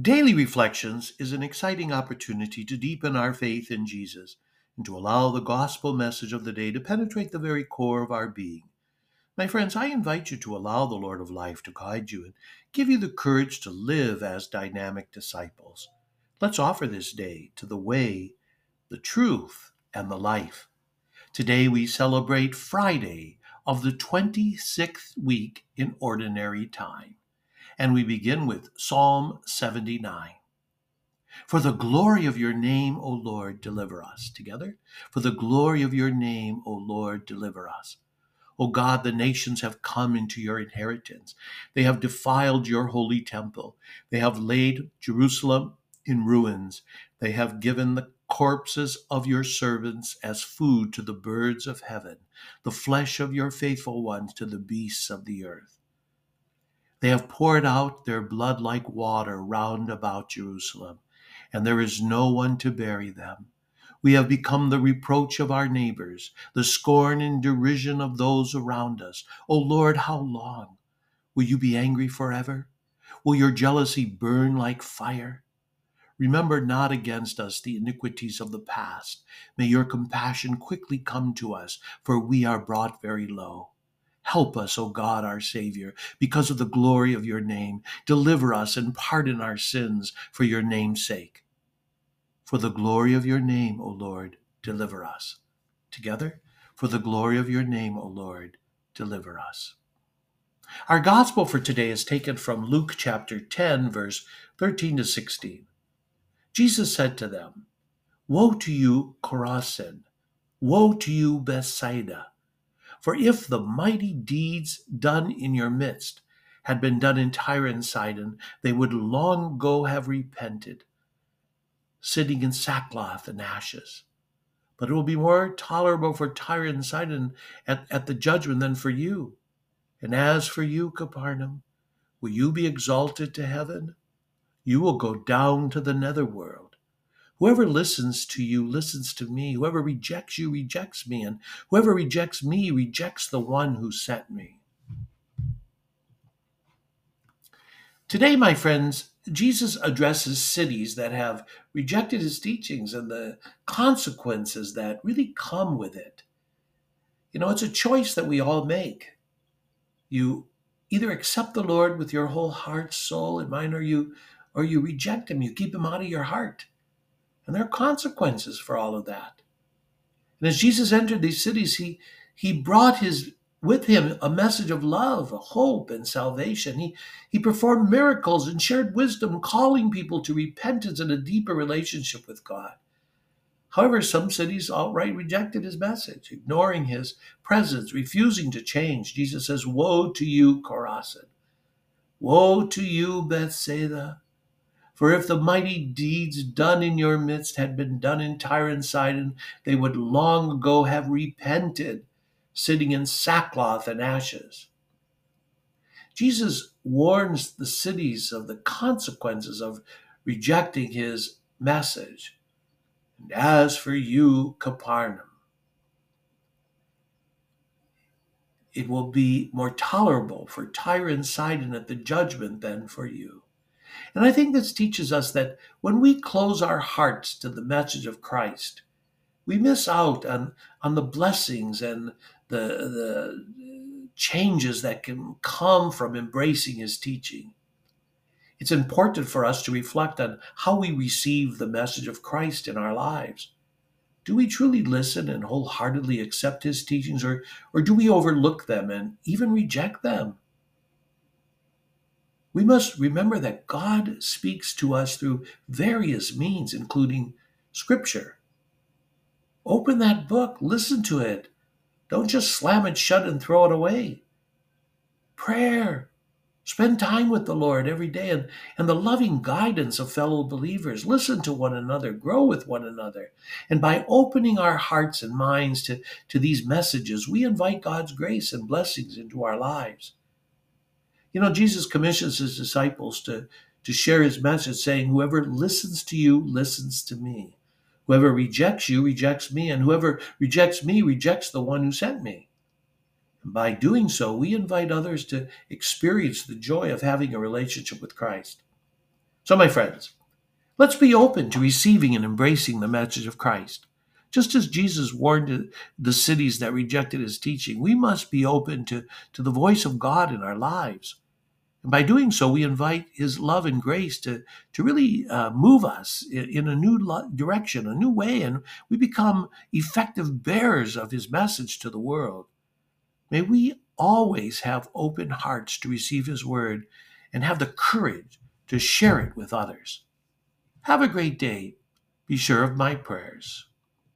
Daily Reflections is an exciting opportunity to deepen our faith in Jesus and to allow the gospel message of the day to penetrate the very core of our being. My friends, I invite you to allow the Lord of life to guide you and give you the courage to live as dynamic disciples. Let's offer this day to the way, the truth, and the life. Today we celebrate Friday of the 26th week in Ordinary Time. And we begin with Psalm 79. For the glory of your name, O Lord, deliver us. Together. For the glory of your name, O Lord, deliver us. O God, the nations have come into your inheritance. They have defiled your holy temple. They have laid Jerusalem in ruins. They have given the corpses of your servants as food to the birds of heaven, the flesh of your faithful ones to the beasts of the earth. They have poured out their blood like water round about Jerusalem, and there is no one to bury them. We have become the reproach of our neighbors, the scorn and derision of those around us. O Lord, how long? Will you be angry forever? Will your jealousy burn like fire? Remember not against us the iniquities of the past. May your compassion quickly come to us, for we are brought very low. Help us, O God, our Savior, because of the glory of your name. Deliver us and pardon our sins for your name's sake. For the glory of your name, O Lord, deliver us. Together, for the glory of your name, O Lord, deliver us. Our gospel for today is taken from Luke chapter 10, verse 13 to 16. Jesus said to them, Woe to you, Chorazin! Woe to you, Bethsaida! For if the mighty deeds done in your midst had been done in Tyre and Sidon, they would long ago have repented, sitting in sackcloth and ashes. But it will be more tolerable for Tyre and Sidon at, at the judgment than for you. And as for you, Capernaum, will you be exalted to heaven? you will go down to the netherworld. Whoever listens to you listens to me. Whoever rejects you rejects me. And whoever rejects me rejects the one who sent me. Today, my friends, Jesus addresses cities that have rejected his teachings and the consequences that really come with it. You know, it's a choice that we all make. You either accept the Lord with your whole heart, soul, and mind, or you or you reject him, you keep him out of your heart. And there are consequences for all of that. And as Jesus entered these cities, he, he brought his with him a message of love, hope, and salvation. He, he performed miracles and shared wisdom, calling people to repentance and a deeper relationship with God. However, some cities outright rejected his message, ignoring his presence, refusing to change. Jesus says, Woe to you, Chorazin! Woe to you, Bethsaida! For if the mighty deeds done in your midst had been done in Tyre and Sidon, they would long ago have repented, sitting in sackcloth and ashes. Jesus warns the cities of the consequences of rejecting his message. And as for you, Capernaum, it will be more tolerable for Tyre and Sidon at the judgment than for you. And I think this teaches us that when we close our hearts to the message of Christ, we miss out on, on the blessings and the, the changes that can come from embracing his teaching. It's important for us to reflect on how we receive the message of Christ in our lives. Do we truly listen and wholeheartedly accept his teachings, or, or do we overlook them and even reject them? We must remember that God speaks to us through various means, including Scripture. Open that book, listen to it. Don't just slam it shut and throw it away. Prayer. Spend time with the Lord every day and, and the loving guidance of fellow believers. Listen to one another, grow with one another. And by opening our hearts and minds to, to these messages, we invite God's grace and blessings into our lives. You know, Jesus commissions his disciples to, to share his message, saying, Whoever listens to you listens to me. Whoever rejects you rejects me, and whoever rejects me rejects the one who sent me. And by doing so, we invite others to experience the joy of having a relationship with Christ. So, my friends, let's be open to receiving and embracing the message of Christ. Just as Jesus warned the cities that rejected his teaching, we must be open to, to the voice of God in our lives. And by doing so, we invite his love and grace to, to really uh, move us in, in a new lo- direction, a new way, and we become effective bearers of his message to the world. May we always have open hearts to receive his word and have the courage to share it with others. Have a great day. Be sure of my prayers.